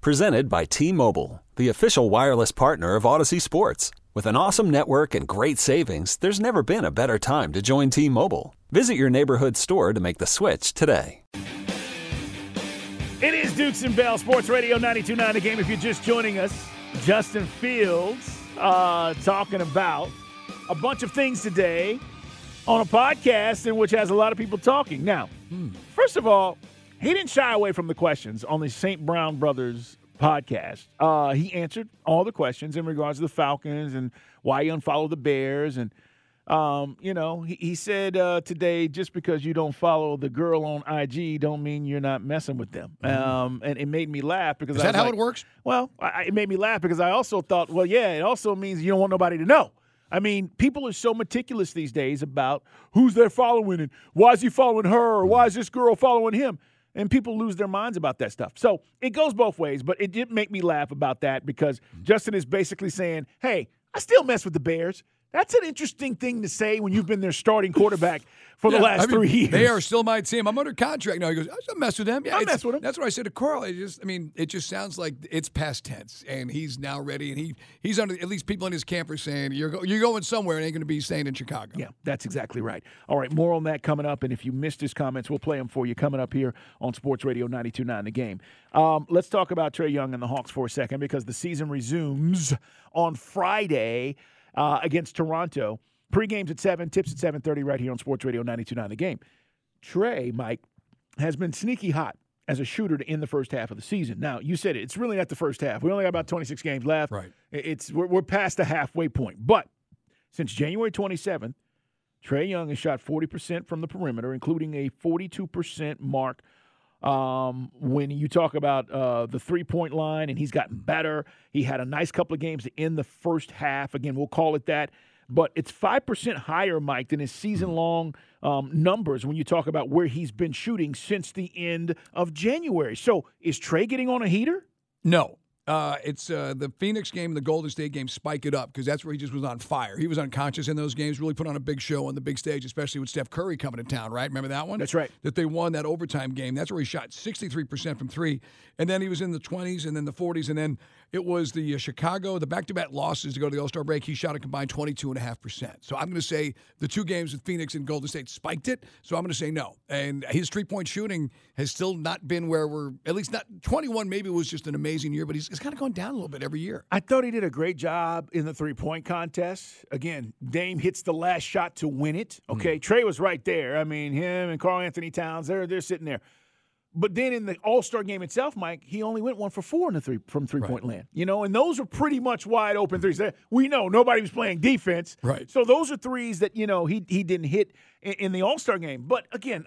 Presented by T Mobile, the official wireless partner of Audacy Sports. With an awesome network and great savings, there's never been a better time to join T Mobile. Visit your neighborhood store to make the switch today. It is Dukes and Bell Sports Radio 92.9 The Game. If you're just joining us, Justin Fields uh, talking about a bunch of things today on a podcast in which has a lot of people talking. Now, first of all, he didn't shy away from the questions on the St. Brown Brothers podcast. Uh, he answered all the questions in regards to the Falcons and why he unfollowed the Bears. And, um, you know, he, he said uh, today just because you don't follow the girl on IG don't mean you're not messing with them. Um, and it made me laugh because Mm-hmm. Is I that how like- it works? well, I, it made me laugh because I also thought, well, yeah, it also means you don't want nobody to know. I mean, people are so meticulous these days about who's they're following and why is he following her or why is this girl following him? And people lose their minds about that stuff. So it goes both ways, but it did make me laugh about that because Justin is basically saying, hey, I still mess with the Bears. That's an interesting thing to say when you've been their starting quarterback for the Yeah, last I mean, three years. They are still my team. I'm under contract now. He goes, I still mess with them. Yeah, I mess with 'em. That's what I said to Carl. It just, I mean, it just sounds like it's past tense, and he's now ready, and he he's under. At least people in his camp are saying you're go, you're going somewhere, and ain't going to be staying in Chicago. Yeah, that's exactly right. All right, more on that coming up. And if you missed his comments, we'll play them for you coming up here on Sports Radio 92.9 The Game. Um, let's talk about Trae Young and the Hawks for a second because the season resumes on Friday uh, against Toronto. Pre-games at 7, tips at 7.30 right here on Sports Radio 92.9 The Game. Trae, Mike, has been sneaky hot as a shooter in the first half of the season. Now, you said it. It's really not the first half. We only got about 26 games left. Right. It's we're, we're past the halfway point. But since January 27th, Trae Young has shot 40% from the perimeter, including a 42% mark um, when you talk about uh, the three point line, and he's gotten better. He had a nice couple of games in the first half. Again, we'll call it that. But it's 5% higher, Mike, than his season long um, numbers when you talk about where he's been shooting since the end of January. So is Trae getting on a heater? No. Uh, it's uh, the Phoenix game and the Golden State game spike it up because that's where he just was on fire. He was unconscious in those games, really put on a big show on the big stage, especially with Steph Curry coming to town, right? Remember that one? That's right. That they won that overtime game. That's where he shot 63% from three. And then he was in the 20s and then the 40s. And then it was the uh, Chicago, the back to back losses to go to the All Star break. He shot a combined 22.5%. So I'm going to say the two games with Phoenix and Golden State spiked it. So I'm going to say no. And his three point shooting has still not been where we're, at least not 21, maybe was just an amazing year, but he's, it's kind of gone down a little bit every year. I thought he did a great job in the three point contest. Again, Dame hits the last shot to win it. Hmm. Okay, Trae was right there. I mean, him and Karl-Anthony Towns, they're they're sitting there. But then in the All Star game itself, Mike, he only went one for four in the three from three point land. You know, and those are pretty much wide open threes. We know nobody was playing defense, Right. So those are threes that you know he he didn't hit in, in the All Star game. But again,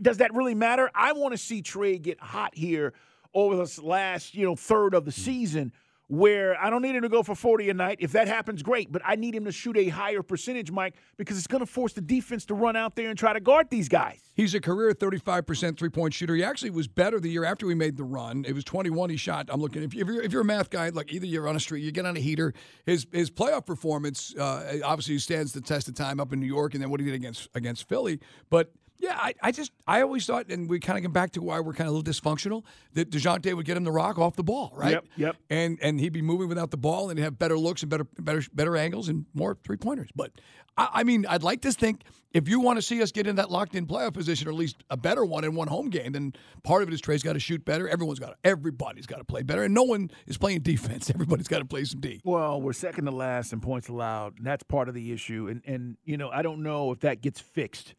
does that really matter? I want to see Trae get hot here over this last you know third of the season. Where I don't need him to go for 40 a night. If that happens, great. But I need him to shoot a higher percentage, Mike, because it's going to force the defense to run out there and try to guard these guys. He's a career 35% three point shooter. He actually was better the year after we made the run. It was 21 he shot. I'm looking, if, if, you're, if you're a math guy, like either you're on a street, you get on a heater. His his playoff performance uh, obviously stands the test of time up in New York and then what he did against against Philly. But yeah, I, I just, I always thought, and we kind of come back to why we're kind of a little dysfunctional, that DeJounte would get him the rock off the ball, right? Yep, yep. And and he'd be moving without the ball and he'd have better looks and better better better angles and more three pointers. But I, I mean, I'd like to think if you want to see us get in that locked in playoff position, or at least a better one in one home game, then part of it is Trae's got to shoot better. Everyone's got to, everybody's got to play better, and no one is playing defense. Everybody's got to play some D. Well, we're second to last in points allowed, and that's part of the issue. And and you know, I don't know if that gets fixed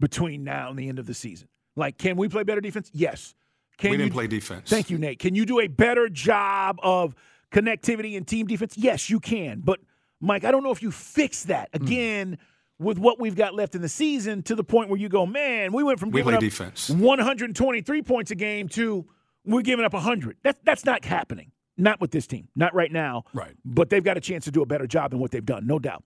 between now and the end of the season. Like, can we play better defense? Yes. Can we didn't you, play defense. Thank you, Nate. Can you do a better job of connectivity and team defense? Yes, you can. But Mike, I don't know if you fix that Hmm. again with what we've got left in the season to the point where you go, man, we went from We giving play up defense. 123 points a game to we're giving up 100. That's that's not happening. Not with this team, not right now. Right. But they've got a chance to do a better job than what they've done, no doubt.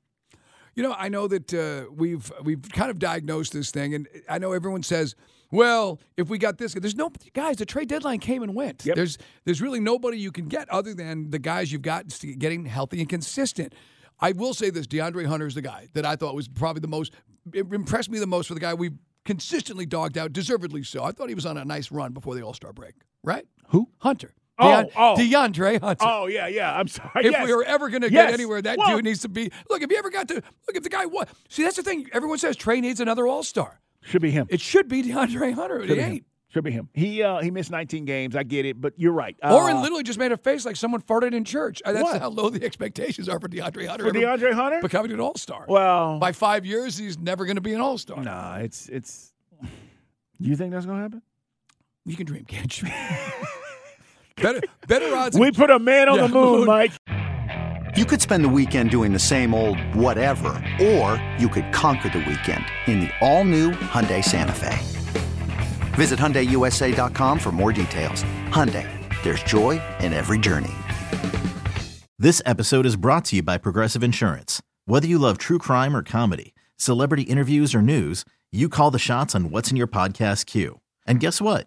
You know, I know that uh, we've we've kind of diagnosed this thing, and I know everyone says, "Well, if we got this, there's no guys. The trade deadline came and went. Yep. There's there's really nobody you can get other than the guys you've got getting healthy and consistent." I will say this: DeAndre Hunter is the guy that I thought was probably the most impressed me the most for the guy we've consistently dogged out, deservedly so. I thought he was on a nice run before the All Star break. Right? Who? Hunter. Oh, Deon- oh. DeAndre Hunter. Oh yeah, yeah. I'm sorry. If Yes. we were ever going to Yes. get anywhere, that Well- dude needs to be. Look, if you ever got to look, if the guy what? See, that's the thing. Everyone says Trae needs another All Star. should be him. It should be DeAndre Hunter. It Should be him. ain't. Should be him. He uh, he missed 19 games. I get it, but you're right. Uh, Oren literally just made a face like someone farted in church. Uh, That's What? how low the expectations are for DeAndre Hunter. for DeAndre Hunter. becoming an All Star. Well, by five years, he's never going to be an All Star. nah, it's it's. You think that's gonna happen? You can dream, can't you? better, better odds. We put a man on Yeah, the moon, moon. Mike. You could spend the weekend doing the same old whatever, or you could conquer the weekend in the all-new Hyundai Santa Fe. Visit HyundaiUSA.com for more details. Hyundai, there's joy in every journey. This episode is brought to you by Progressive Insurance. Whether you love true crime or comedy, celebrity interviews or news, you call the shots on what's in your podcast queue. And guess what?